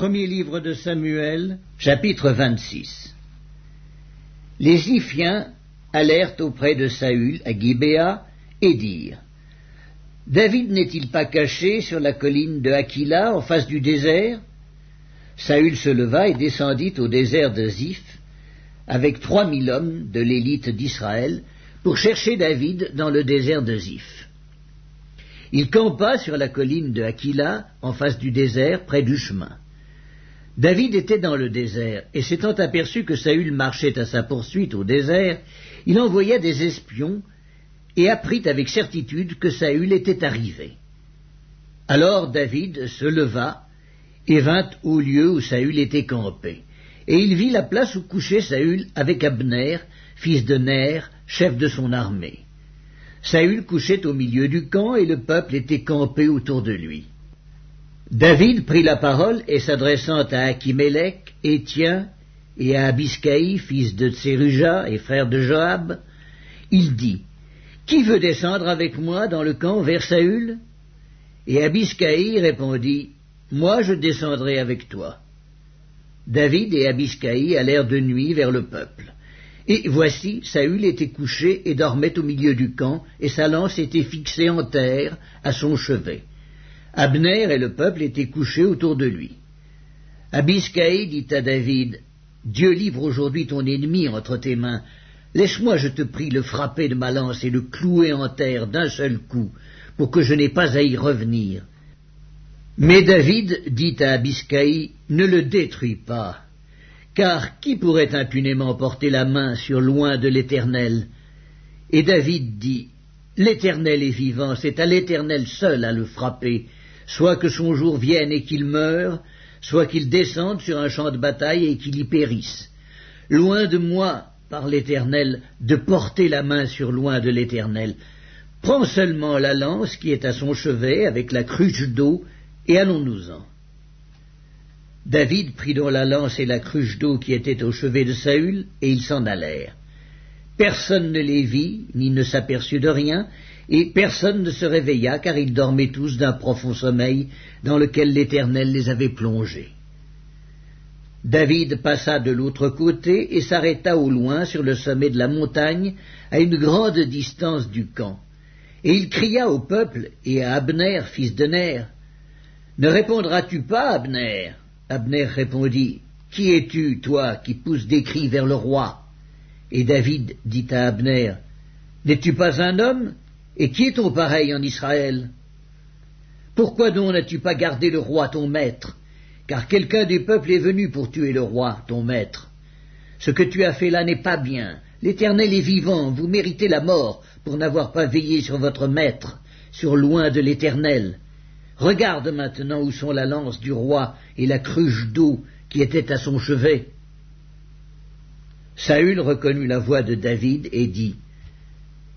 Premier livre de Samuel, chapitre 26. Les Iphiens allèrent auprès de Saül à Gibéa et dirent David n'est-il pas caché sur la colline de Aquila en face du désert? Saül se leva et descendit au désert de Ziph avec trois mille hommes de l'élite d'Israël pour chercher David dans le désert de Ziph. Il campa sur la colline de Aquila en face du désert près du chemin. David était dans le désert, et s'étant aperçu que Saül marchait à sa poursuite au désert, il envoya des espions et apprit avec certitude que Saül était arrivé. Alors David se leva et vint au lieu où Saül était campé, et il vit la place où couchait Saül avec Abner, fils de Ner, chef de son armée. Saül couchait au milieu du camp et le peuple était campé autour de lui. David prit la parole et s'adressant à Achimélec, Étien, et à Abiscaï, fils de Tseruja et frère de Joab, il dit Qui veut descendre avec moi dans le camp vers Saül? Et Abiscaï répondit Moi je descendrai avec toi. David et Abiscaï allèrent de nuit vers le peuple. Et voici, Saül était couché et dormait au milieu du camp, et sa lance était fixée en terre à son chevet. Abner et le peuple étaient couchés autour de lui. Abiscaï dit à David, Dieu livre aujourd'hui ton ennemi entre tes mains. Laisse-moi, je te prie, le frapper de ma lance et le clouer en terre d'un seul coup, pour que je n'aie pas à y revenir. Mais David dit à Abiscaï, Ne le détruis pas, car qui pourrait impunément porter la main sur loin de l'Éternel? Et David dit, L'Éternel est vivant, c'est à l'Éternel seul à le frapper, soit que son jour vienne et qu'il meure, soit qu'il descende sur un champ de bataille et qu'il y périsse. Loin de moi, par l'Éternel, de porter la main sur loin de l'Éternel. Prends seulement la lance qui est à son chevet avec la cruche d'eau, et allons-nous-en. David prit donc la lance et la cruche d'eau qui étaient au chevet de Saül, et ils s'en allèrent. Personne ne les vit, ni ne s'aperçut de rien, et personne ne se réveilla, car ils dormaient tous d'un profond sommeil dans lequel l'Éternel les avait plongés. David passa de l'autre côté et s'arrêta au loin sur le sommet de la montagne, à une grande distance du camp. Et il cria au peuple et à Abner, fils de Ner, Ne répondras-tu pas, Abner? Abner répondit, Qui es-tu, toi, qui pousses des cris vers le roi? Et David dit à Abner, N'es-tu pas un homme? Et qui est ton pareil en Israël? Pourquoi donc n'as-tu pas gardé le roi ton maître? Car quelqu'un des peuples est venu pour tuer le roi ton maître. Ce que tu as fait là n'est pas bien. L'Éternel est vivant, vous méritez la mort pour n'avoir pas veillé sur votre maître, sur loin de l'Éternel. Regarde maintenant où sont la lance du roi et la cruche d'eau qui était à son chevet. Saül reconnut la voix de David et dit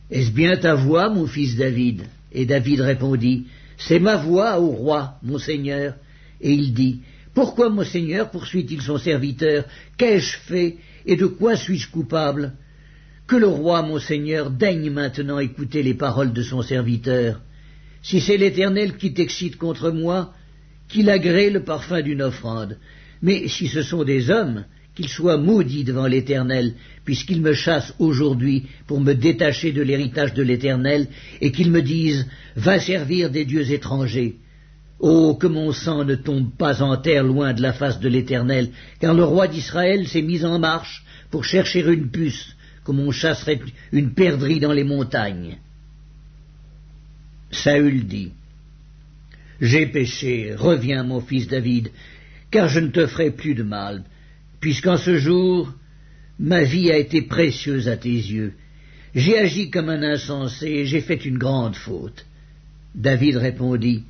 est-ce bien ta voix, mon fils David? Et David répondit, C'est ma voix, ô roi, mon seigneur. Et il dit, Pourquoi, mon seigneur, poursuit-il son serviteur? Qu'ai-je fait et de quoi suis-je coupable? Que le roi, mon seigneur, daigne maintenant écouter les paroles de son serviteur. Si c'est l'Éternel qui t'excite contre moi, qu'il agrée le parfum d'une offrande. Mais si ce sont des hommes, qu'il soit maudit devant l'Éternel, puisqu'il me chasse aujourd'hui pour me détacher de l'héritage de l'Éternel, et qu'il me dise Va servir des dieux étrangers. Oh, que mon sang ne tombe pas en terre loin de la face de l'Éternel, car le roi d'Israël s'est mis en marche pour chercher une puce, comme on chasserait une perdrix dans les montagnes. Saül dit J'ai péché, reviens, mon fils David, car je ne te ferai plus de mal, puisqu'en ce jour ma vie a été précieuse à tes yeux. J'ai agi comme un insensé et j'ai fait une grande faute. David répondit,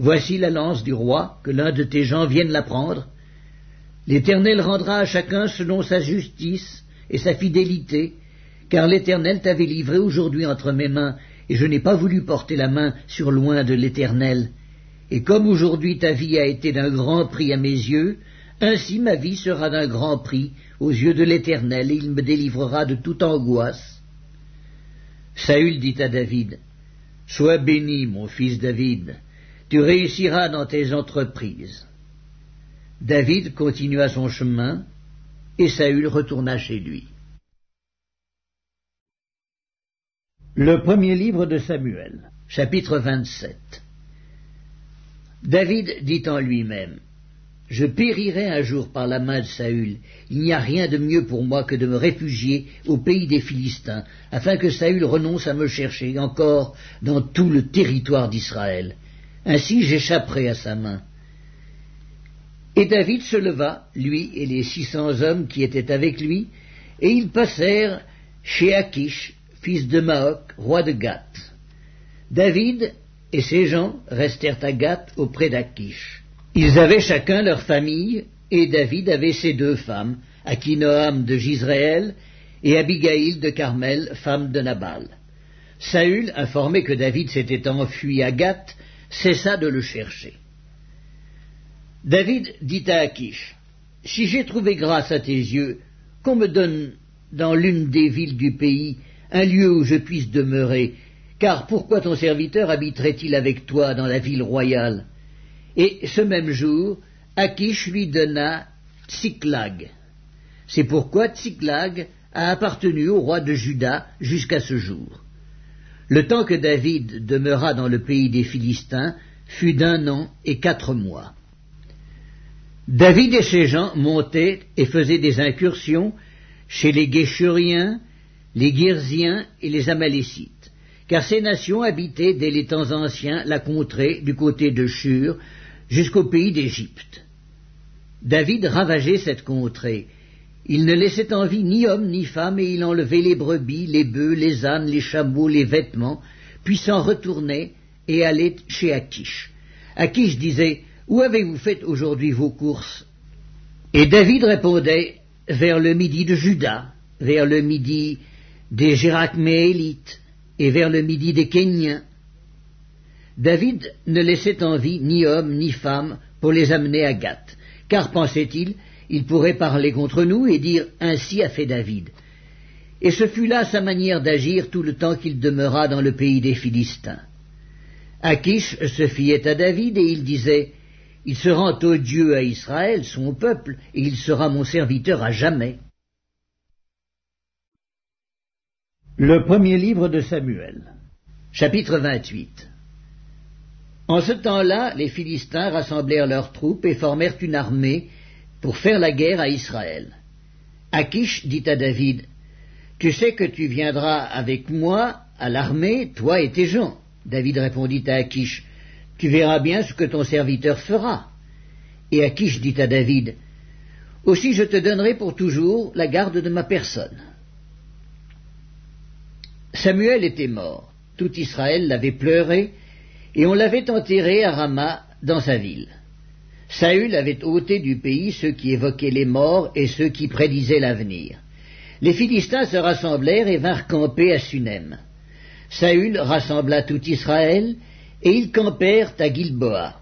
Voici la lance du roi, que l'un de tes gens vienne la prendre. L'Éternel rendra à chacun selon sa justice et sa fidélité, car l'Éternel t'avait livré aujourd'hui entre mes mains, et je n'ai pas voulu porter la main sur loin de l'Éternel. Et comme aujourd'hui ta vie a été d'un grand prix à mes yeux, ainsi ma vie sera d'un grand prix aux yeux de l'Éternel, et il me délivrera de toute angoisse. Saül dit à David, Sois béni, mon fils David, tu réussiras dans tes entreprises. David continua son chemin, et Saül retourna chez lui. Le premier livre de Samuel, chapitre 27 David dit en lui-même, Je périrai un jour par la main de Saül, il n'y a rien de mieux pour moi que de me réfugier au pays des Philistins, afin que Saül renonce à me chercher encore dans tout le territoire d'Israël. Ainsi j'échapperai à sa main. Et David se leva, lui et les six cents hommes qui étaient avec lui, et ils passèrent chez Achish, fils de Maoc, roi de Gath. David et ses gens restèrent à Gath auprès d'Achish. Ils avaient chacun leur famille, et David avait ses deux femmes, Akinoam de Gisraël et Abigail de Carmel, femme de Nabal. Saül, informé que David s'était enfui à Gath, cessa de le chercher. David dit à Achish, Si j'ai trouvé grâce à tes yeux, qu'on me donne dans l'une des villes du pays un lieu où je puisse demeurer, car pourquoi ton serviteur habiterait-il avec toi dans la ville royale? Et ce même jour, Achish lui donna Tsiklag. C'est pourquoi Tsiklag a appartenu au roi de Juda jusqu'à ce jour. Le temps que David demeura dans le pays des Philistins fut d'un an et quatre mois. David et ses gens montaient et faisaient des incursions chez les Guéchuriens, les Girziens et les Amalécites, car ces nations habitaient dès les temps anciens la contrée du côté de Shur jusqu'au pays d'Égypte. David ravageait cette contrée. Il ne laissait en vie ni homme ni femme, et il enlevait les brebis, les bœufs, les ânes, les chameaux, les vêtements, puis s'en retournait et allait chez Akish. Akish disait où avez-vous fait aujourd'hui vos courses? Et David répondait Vers le midi de Juda, vers le midi des Gérachméélites et vers le midi des Kéniens. David ne laissait en vie ni homme ni femme pour les amener à Gath, car pensait-il, il pourrait parler contre nous et dire Ainsi a fait David. Et ce fut là sa manière d'agir tout le temps qu'il demeura dans le pays des Philistins. Akish se fiait à David et il disait il se rend odieux à Israël, son peuple, et il sera mon serviteur à jamais. Le premier livre de Samuel, chapitre 28 En ce temps-là, les Philistins rassemblèrent leurs troupes et formèrent une armée pour faire la guerre à Israël. Akish dit à David, Tu sais que tu viendras avec moi à l'armée, toi et tes gens. David répondit à Akish, tu verras bien ce que ton serviteur fera. Et Akish dit à David, Aussi je te donnerai pour toujours la garde de ma personne. Samuel était mort, tout Israël l'avait pleuré, et on l'avait enterré à Rama dans sa ville. Saül avait ôté du pays ceux qui évoquaient les morts et ceux qui prédisaient l'avenir. Les Philistins se rassemblèrent et vinrent camper à Sunem. Saül rassembla tout Israël, et ils campèrent à Gilboa.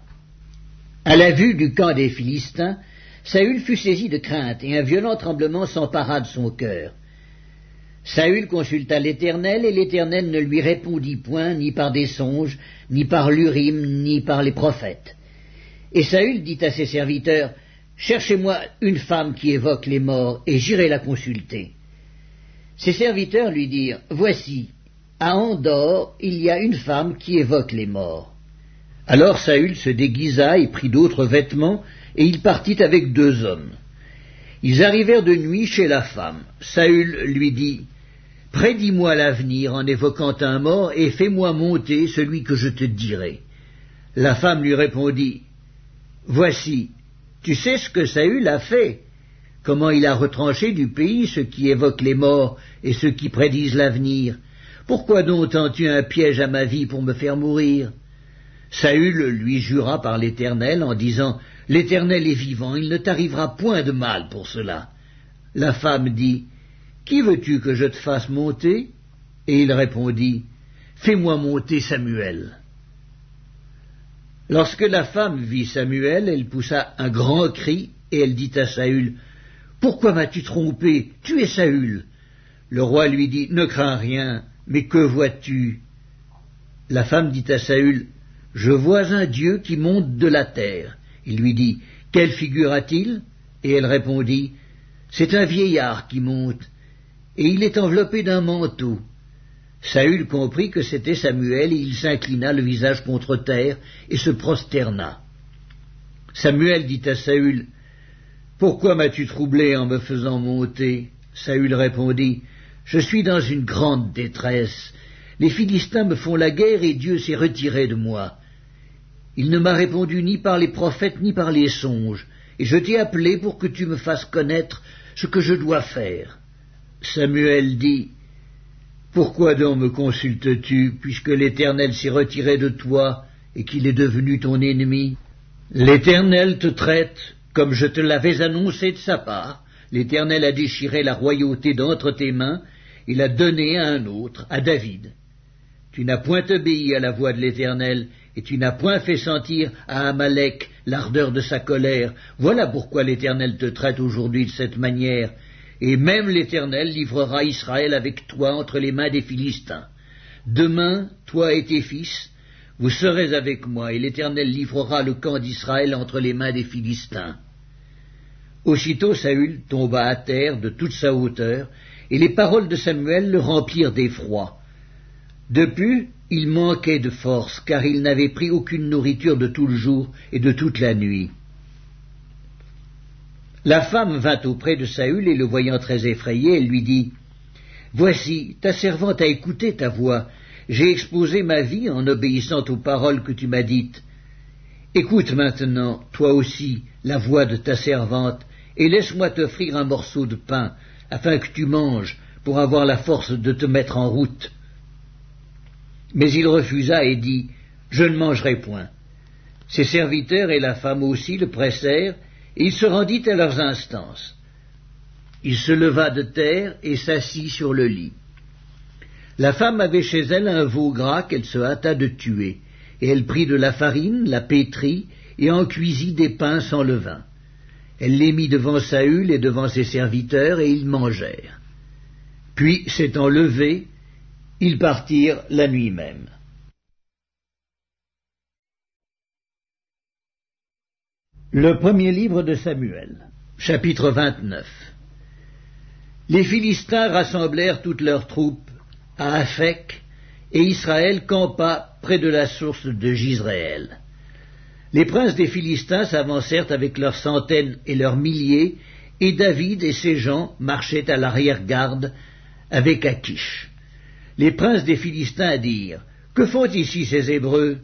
À la vue du camp des Philistins, Saül fut saisi de crainte, et un violent tremblement s'empara de son cœur. Saül consulta l'Éternel, et l'Éternel ne lui répondit point, ni par des songes, ni par l'Urim, ni par les prophètes. Et Saül dit à ses serviteurs, Cherchez-moi une femme qui évoque les morts, et j'irai la consulter. Ses serviteurs lui dirent, Voici, à Andorre, il y a une femme qui évoque les morts. Alors Saül se déguisa et prit d'autres vêtements, et il partit avec deux hommes. Ils arrivèrent de nuit chez la femme. Saül lui dit, Prédis-moi l'avenir en évoquant un mort, et fais-moi monter celui que je te dirai. La femme lui répondit, Voici, tu sais ce que Saül a fait, comment il a retranché du pays ceux qui évoquent les morts et ceux qui prédisent l'avenir, pourquoi donc tends-tu un piège à ma vie pour me faire mourir? Saül lui jura par l'Éternel en disant L'Éternel est vivant, il ne t'arrivera point de mal pour cela. La femme dit Qui veux-tu que je te fasse monter? Et il répondit Fais-moi monter Samuel. Lorsque la femme vit Samuel, elle poussa un grand cri et elle dit à Saül Pourquoi m'as-tu trompé? Tu es Saül. Le roi lui dit Ne crains rien, mais que vois-tu? La femme dit à Saül, Je vois un Dieu qui monte de la terre. Il lui dit, Quelle figure a-t-il? Et elle répondit, C'est un vieillard qui monte, et il est enveloppé d'un manteau. Saül comprit que c'était Samuel, et il s'inclina le visage contre terre, et se prosterna. Samuel dit à Saül, Pourquoi m'as-tu troublé en me faisant monter? Saül répondit, Je suis dans une grande détresse. Les Philistins me font la guerre, et Dieu s'est retiré de moi. Il ne m'a répondu ni par les prophètes ni par les songes, et je t'ai appelé pour que tu me fasses connaître ce que je dois faire. Samuel dit, Pourquoi donc me consultes-tu, puisque l'Éternel s'est retiré de toi et qu'il est devenu ton ennemi? L'Éternel te traite comme je te l'avais annoncé de sa part. L'Éternel a déchiré la royauté d'entre tes mains et l'a donnée à un autre, à David. Tu n'as point obéi à la voix de l'Éternel, et tu n'as point fait sentir à Amalek l'ardeur de sa colère. Voilà pourquoi l'Éternel te traite aujourd'hui de cette manière, et même l'Éternel livrera Israël avec toi entre les mains des Philistins. Demain, toi et tes fils, vous serez avec moi, et l'Éternel livrera le camp d'Israël entre les mains des Philistins. Aussitôt Saül tomba à terre de toute sa hauteur, et les paroles de Samuel le remplirent d'effroi. Depuis, il manquait de force, car il n'avait pris aucune nourriture de tout le jour et de toute la nuit. La femme vint auprès de Saül et le voyant très effrayé, elle lui dit Voici, ta servante a écouté ta voix. J'ai exposé ma vie en obéissant aux paroles que tu m'as dites. Écoute maintenant, toi aussi, la voix de ta servante, et laisse-moi t'offrir un morceau de pain, afin que tu manges, pour avoir la force de te mettre en route. Mais il refusa et dit Je ne mangerai point. Ses serviteurs et la femme aussi le pressèrent, il se rendit à leurs instances. Il se leva de terre et s'assit sur le lit. La femme avait chez elle un veau gras qu'elle se hâta de tuer, et elle prit de la farine, la pétrit, et en cuisit des pains sans levain. Elle les mit devant Saül et devant ses serviteurs, et ils mangèrent. Puis, s'étant levés, ils partirent la nuit même. Le premier livre de Samuel, chapitre 29 Les Philistins rassemblèrent toutes leurs troupes à Aphek, et Israël campa près de la source de Gisraël. Les princes des Philistins s'avancèrent avec leurs centaines et leurs milliers, et David et ses gens marchaient à l'arrière-garde avec Achish les princes des Philistins dirent Que font ici ces Hébreux?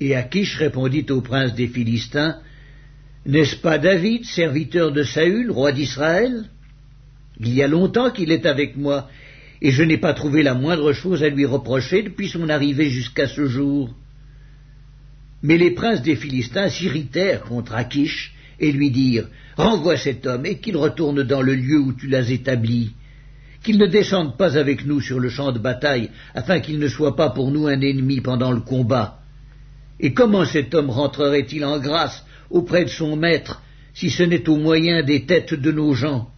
Et Achish répondit aux princes des Philistins N'est-ce pas David, serviteur de Saül, roi d'Israël? Il y a longtemps qu'il est avec moi, et je n'ai pas trouvé la moindre chose à lui reprocher depuis son arrivée jusqu'à ce jour. Mais les princes des Philistins s'irritèrent contre Achish et lui dirent Renvoie cet homme et qu'il retourne dans le lieu où tu l'as établi qu'il ne descende pas avec nous sur le champ de bataille, afin qu'il ne soit pas pour nous un ennemi pendant le combat. Et comment cet homme rentrerait-il en grâce auprès de son maître, si ce n'est au moyen des têtes de nos gens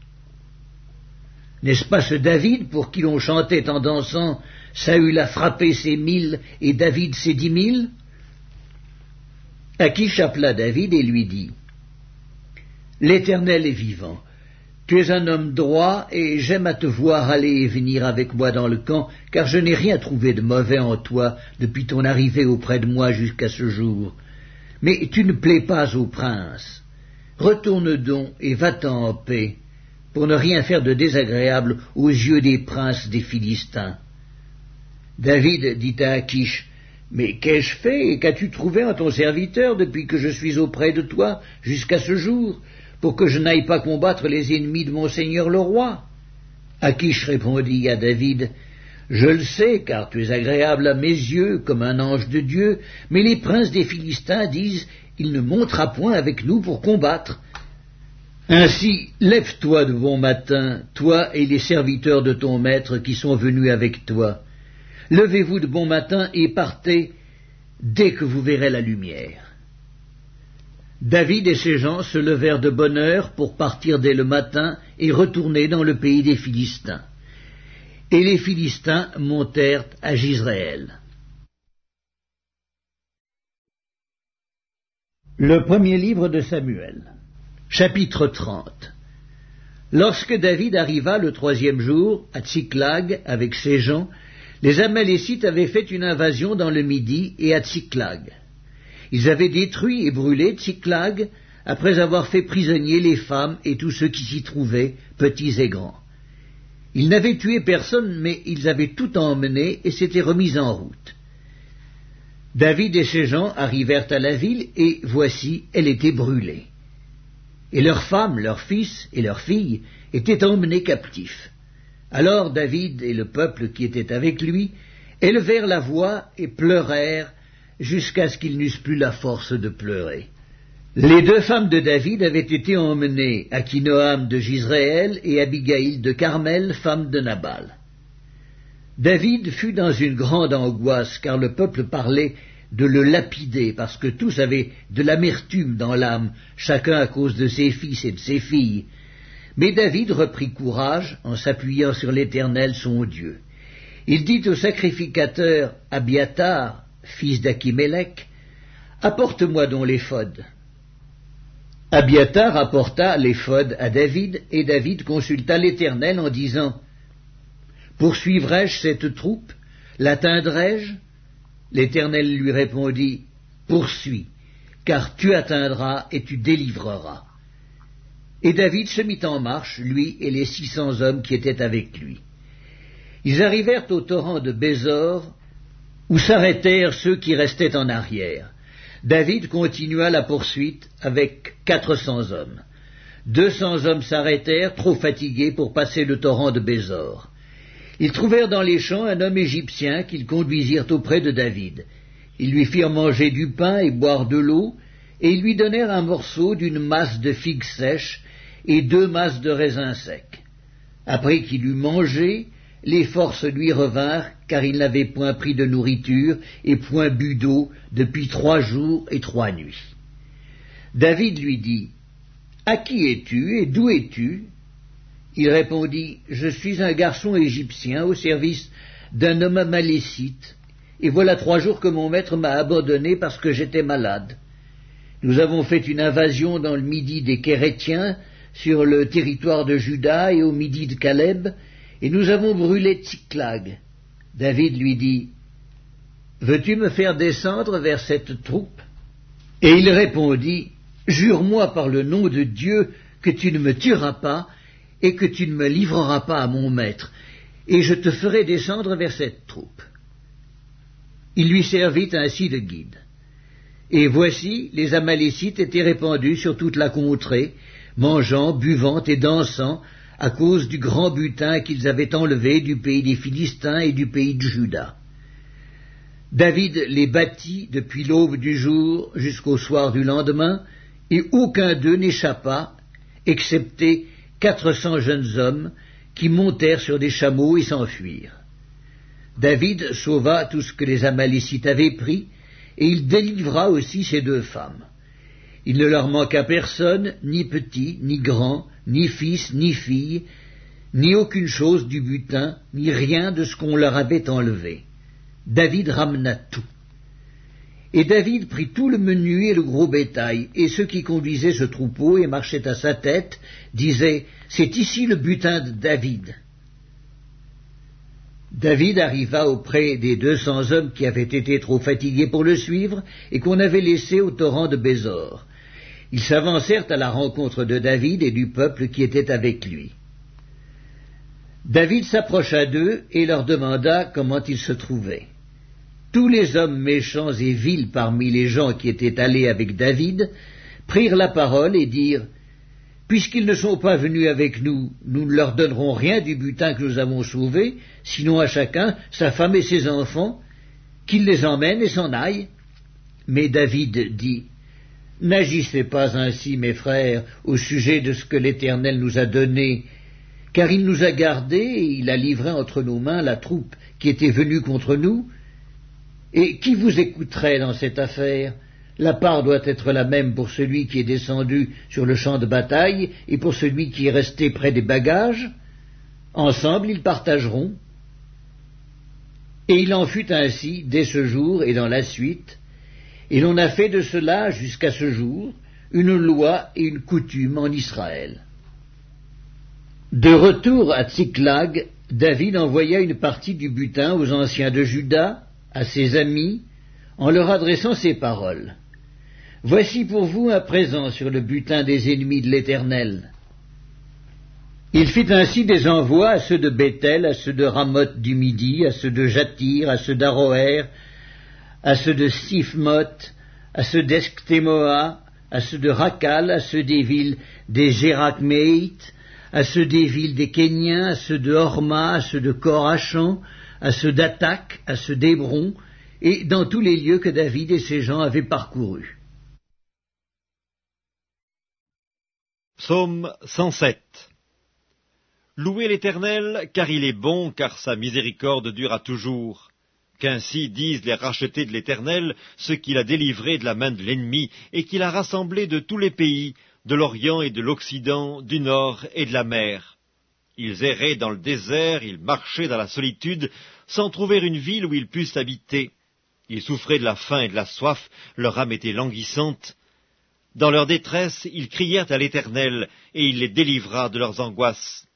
N'est-ce pas ce David pour qui l'on chantait en dansant Saül a frappé ses mille et David ses dix mille À qui chapela David et lui dit L'Éternel est vivant, tu es un homme droit, et j'aime à te voir aller et venir avec moi dans le camp, car je n'ai rien trouvé de mauvais en toi depuis ton arrivée auprès de moi jusqu'à ce jour. Mais tu ne plais pas au prince. Retourne donc et va-t'en en paix, pour ne rien faire de désagréable aux yeux des princes des Philistins. David dit à Achish, Mais qu'ai-je fait et qu'as-tu trouvé en ton serviteur depuis que je suis auprès de toi jusqu'à ce jour pour que je n'aille pas combattre les ennemis de mon seigneur le roi? Achish répondit à David, Je le sais, car tu es agréable à mes yeux comme un ange de Dieu, mais les princes des Philistins disent, Il ne montera point avec nous pour combattre. Ainsi, lève-toi de bon matin, toi et les serviteurs de ton maître qui sont venus avec toi. Levez-vous de bon matin et partez dès que vous verrez la lumière. David et ses gens se levèrent de bonne heure pour partir dès le matin et retourner dans le pays des Philistins. Et les Philistins montèrent à Gisraël. Le premier livre de Samuel. Chapitre 30 Lorsque David arriva le troisième jour à Tsiklag avec ses gens, les Amalécites avaient fait une invasion dans le Midi et à Tsiklag. Ils avaient détruit et brûlé Tsiklag après avoir fait prisonnier les femmes et tous ceux qui s'y trouvaient, petits et grands. Ils n'avaient tué personne, mais ils avaient tout emmené et s'étaient remis en route. David et ses gens arrivèrent à la ville, et voici, elle était brûlée. Et leurs femmes, leurs fils et leurs filles étaient emmenés captifs. Alors David et le peuple qui était avec lui élevèrent la voix et pleurèrent jusqu'à ce qu'ils n'eussent plus la force de pleurer. Les deux femmes de David avaient été emmenées, Akinoam de Gisraël et Abigail de Carmel, femme de Nabal. David fut dans une grande angoisse, car le peuple parlait de le lapider, parce que tous avaient de l'amertume dans l'âme, chacun à cause de ses fils et de ses filles. Mais David reprit courage en s'appuyant sur l'Éternel son Dieu. Il dit au sacrificateur Abiatar, fils d'Achimélec, Apporte-moi donc l'éphod. Abiatar apporta l'éphod à David, et David consulta l'Éternel en disant Poursuivrai-je cette troupe? L'atteindrai-je? L'Éternel lui répondit Poursuis, car tu atteindras et tu délivreras. Et David se mit en marche, lui et les six cents hommes qui étaient avec lui. Ils arrivèrent au torrent de Bézor, où s'arrêtèrent ceux qui restaient en arrière. David continua la poursuite avec quatre cents hommes. Deux cents hommes s'arrêtèrent, trop fatigués pour passer le torrent de Bézor. Ils trouvèrent dans les champs un homme égyptien qu'ils conduisirent auprès de David. Ils lui firent manger du pain et boire de l'eau, et ils lui donnèrent un morceau d'une masse de figues sèches et deux masses de raisins secs. Après qu'il eut mangé, les forces lui revinrent, car il n'avait point pris de nourriture et point bu d'eau depuis trois jours et trois nuits. David lui dit, À qui es-tu et d'où es-tu? Il répondit, Je suis un garçon égyptien au service d'un homme malécite, et voilà trois jours que mon maître m'a abandonné parce que j'étais malade. Nous avons fait une invasion dans le midi des Kérétiens, sur le territoire de Juda et au midi de Caleb, et nous avons brûlé Tsiklag. David lui dit, Veux-tu me faire descendre vers cette troupe? Et il répondit, Jure-moi par le nom de Dieu que tu ne me tueras pas, et que tu ne me livreras pas à mon maître, et je te ferai descendre vers cette troupe. Il lui servit ainsi de guide. Et voici, les Amalécites étaient répandus sur toute la contrée, mangeant, buvant et dansant, à cause du grand butin qu'ils avaient enlevé du pays des Philistins et du pays de Juda. David les battit depuis l'aube du jour jusqu'au soir du lendemain, et aucun d'eux n'échappa, excepté quatre cents jeunes hommes qui montèrent sur des chameaux et s'enfuirent. David sauva tout ce que les Amalécites avaient pris, et il délivra aussi ces deux femmes. Il ne leur manqua personne, ni petit, ni grand, ni fils, ni fille, ni aucune chose du butin, ni rien de ce qu'on leur avait enlevé. David ramena tout. Et David prit tout le menu et le gros bétail, et ceux qui conduisaient ce troupeau et marchaient à sa tête disaient C'est ici le butin de David. David arriva auprès des deux cents hommes qui avaient été trop fatigués pour le suivre et qu'on avait laissés au torrent de Bézor. Ils s'avancèrent à la rencontre de David et du peuple qui était avec lui. David s'approcha d'eux et leur demanda comment ils se trouvaient. Tous les hommes méchants et vils parmi les gens qui étaient allés avec David prirent la parole et dirent Puisqu'ils ne sont pas venus avec nous, nous ne leur donnerons rien du butin que nous avons sauvé, sinon à chacun sa femme et ses enfants, qu'ils les emmènent et s'en aillent. Mais David dit N'agissez pas ainsi, mes frères, au sujet de ce que l'Éternel nous a donné, car il nous a gardés et il a livré entre nos mains la troupe qui était venue contre nous, et qui vous écouterait dans cette affaire? La part doit être la même pour celui qui est descendu sur le champ de bataille et pour celui qui est resté près des bagages. Ensemble, ils partageront. Et il en fut ainsi dès ce jour et dans la suite, Et l'on a fait de cela, jusqu'à ce jour, une loi et une coutume en Israël. De retour à Tsiklag, David envoya une partie du butin aux anciens de Juda, à ses amis, en leur adressant ces paroles. Voici pour vous un présent sur le butin des ennemis de l'Éternel. Il fit ainsi des envois à ceux de Bethel, à ceux de Ramoth du Midi, à ceux de Jatir, à ceux d'Aroer, à ceux de Sifmoth, à ceux d'Esctémoa, à ceux de Rakal, à ceux des villes des Gérakméites, à ceux des villes des Kéniens, à ceux de Horma, à ceux de Korachan, à ceux d'Attaque, à ceux d'Hébron, et dans tous les lieux que David et ses gens avaient parcourus. Psaume 107 Louez l'Éternel, car il est bon, car sa miséricorde dure à toujours. Qu'ainsi disent les rachetés de l'Éternel, ceux qu'il a délivrés de la main de l'ennemi, et qu'il a rassemblés de tous les pays, de l'Orient et de l'Occident, du Nord et de la mer. Ils erraient dans le désert, ils marchaient dans la solitude, sans trouver une ville où ils pussent habiter. Ils souffraient de la faim et de la soif, leur âme était languissante. Dans leur détresse, ils crièrent à l'Éternel, et il les délivra de leurs angoisses.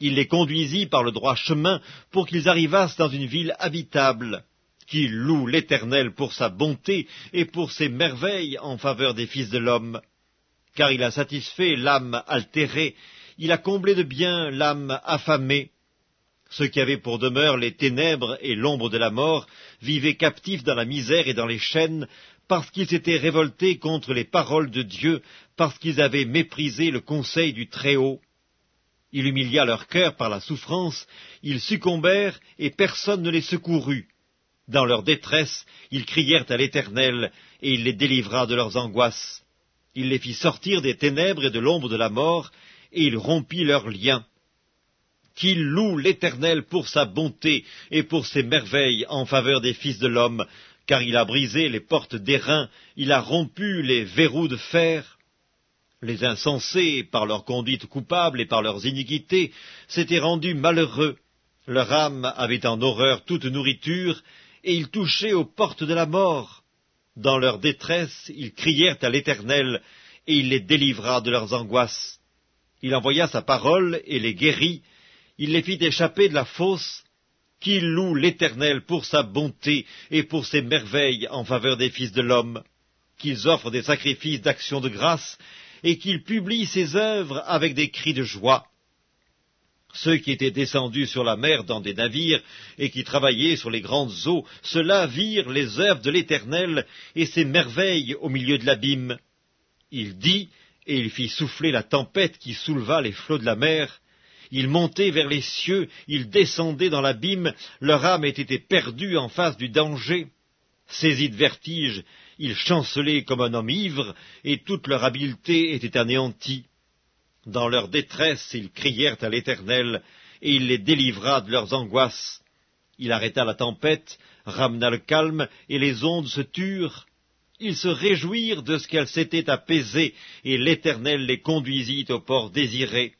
Il les conduisit par le droit chemin pour qu'ils arrivassent dans une ville habitable. Qu'il loue l'Éternel pour sa bonté et pour ses merveilles en faveur des fils de l'homme. Car il a satisfait l'âme altérée, il a comblé de bien l'âme affamée. Ceux qui avaient pour demeure les ténèbres et l'ombre de la mort vivaient captifs dans la misère et dans les chaînes, parce qu'ils s'étaient révoltés contre les paroles de Dieu, parce qu'ils avaient méprisé le conseil du Très-Haut. Il humilia leur cœur par la souffrance, ils succombèrent et personne ne les secourut. Dans leur détresse, ils crièrent à l'Éternel, et il les délivra de leurs angoisses. Il les fit sortir des ténèbres et de l'ombre de la mort, et il rompit leurs liens. Qu'il loue l'Éternel pour sa bonté et pour ses merveilles en faveur des fils de l'homme, car il a brisé les portes d'airain, il a rompu les verrous de fer, les insensés, par leur conduite coupable et par leurs iniquités, s'étaient rendus malheureux. Leur âme avait en horreur toute nourriture, et ils touchaient aux portes de la mort. Dans leur détresse, ils crièrent à l'Éternel, et il les délivra de leurs angoisses. Il envoya sa parole et les guérit, il les fit échapper de la fosse, qu'il loue l'Éternel pour sa bonté et pour ses merveilles en faveur des fils de l'homme, qu'ils offrent des sacrifices d'action de grâce et qu'il publie ses œuvres avec des cris de joie. Ceux qui étaient descendus sur la mer dans des navires et qui travaillaient sur les grandes eaux, ceux-là virent les œuvres de l'Éternel et ses merveilles au milieu de l'abîme. Il dit, et il fit souffler la tempête qui souleva les flots de la mer. Ils montaient vers les cieux, ils descendaient dans l'abîme, leur âme était perdue en face du danger. Saisis de vertige, ils chancelaient comme un homme ivre, et toute leur habileté était anéantie. Dans leur détresse, ils crièrent à l'Éternel, et il les délivra de leurs angoisses. Il arrêta la tempête, ramena le calme, et les ondes se turent. Ils se réjouirent de ce qu'elles s'étaient apaisées, et l'Éternel les conduisit au port désiré.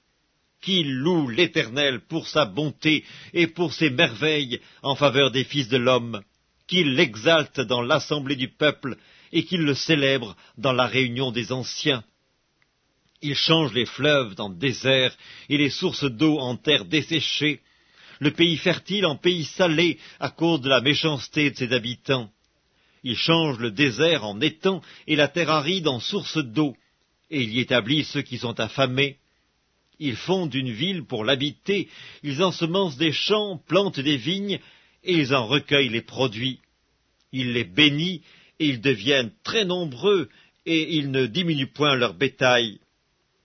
Qu'il loue l'Éternel pour sa bonté et pour ses merveilles en faveur des fils de l'homme qu'il l'exalte dans l'assemblée du peuple et qu'il le célèbre dans la réunion des anciens. Il change les fleuves dans désert et les sources d'eau en terre desséchée, le pays fertile en pays salé à cause de la méchanceté de ses habitants. Il change le désert en étang et la terre aride en source d'eau, et il y établit ceux qui sont affamés. Ils fondent une ville pour l'habiter, ils ensemencent des champs, plantent des vignes, et ils en recueillent les produits. Il les bénit, et ils deviennent très nombreux, et ils ne diminuent point leur bétail.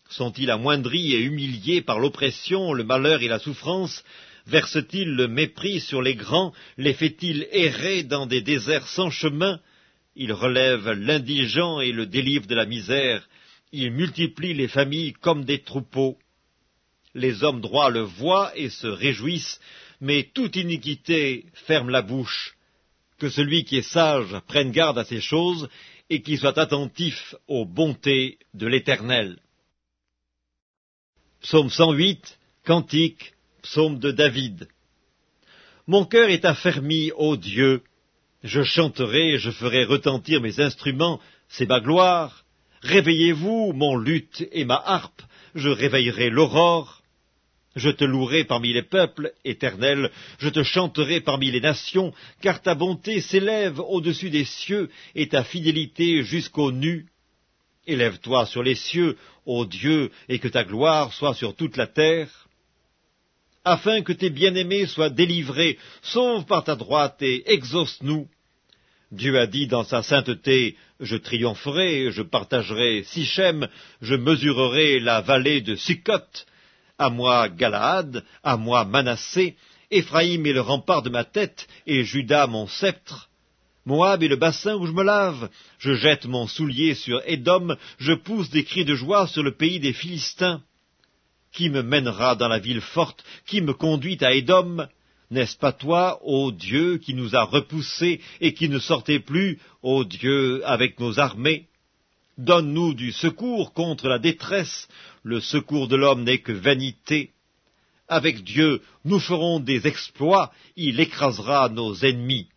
Sont-ils amoindris et humiliés par l'oppression, le malheur et la souffrance? Verse-t-il le mépris sur les grands? Les fait-il errer dans des déserts sans chemin? Il relève l'indigent et le délivre de la misère. Il multiplie les familles comme des troupeaux. Les hommes droits le voient et se réjouissent, mais toute iniquité ferme la bouche. Que celui qui est sage prenne garde à ces choses et qu'il soit attentif aux bontés de l'Éternel. Psaume 108, Cantique, Psaume de David. Mon cœur est affermi, ô Dieu. Je chanterai, je ferai retentir mes instruments, c'est ma gloire. Réveillez-vous, mon luth et ma harpe, je réveillerai l'aurore. Je te louerai parmi les peuples, éternel, je te chanterai parmi les nations, car ta bonté s'élève au-dessus des cieux et ta fidélité jusqu'aux nues. Élève-toi sur les cieux, ô Dieu, et que ta gloire soit sur toute la terre. Afin que tes bien-aimés soient délivrés, sauve par ta droite et exauce-nous. Dieu a dit dans sa sainteté, je triompherai, je partagerai Sichem, je mesurerai la vallée de Sukkot, à moi Galaad, à moi Manassé, Éphraïm est le rempart de ma tête, et Judas mon sceptre. Moab est le bassin où je me lave. Je jette mon soulier sur Édom, je pousse des cris de joie sur le pays des Philistins. Qui me mènera dans la ville forte Qui me conduit à Édom? N'est-ce pas toi, ô Dieu, qui nous a repoussés et qui ne sortait plus, ô Dieu, avec nos armées? Donne-nous du secours contre la détresse. Le secours de l'homme n'est que vanité. Avec Dieu, nous ferons des exploits, il écrasera nos ennemis.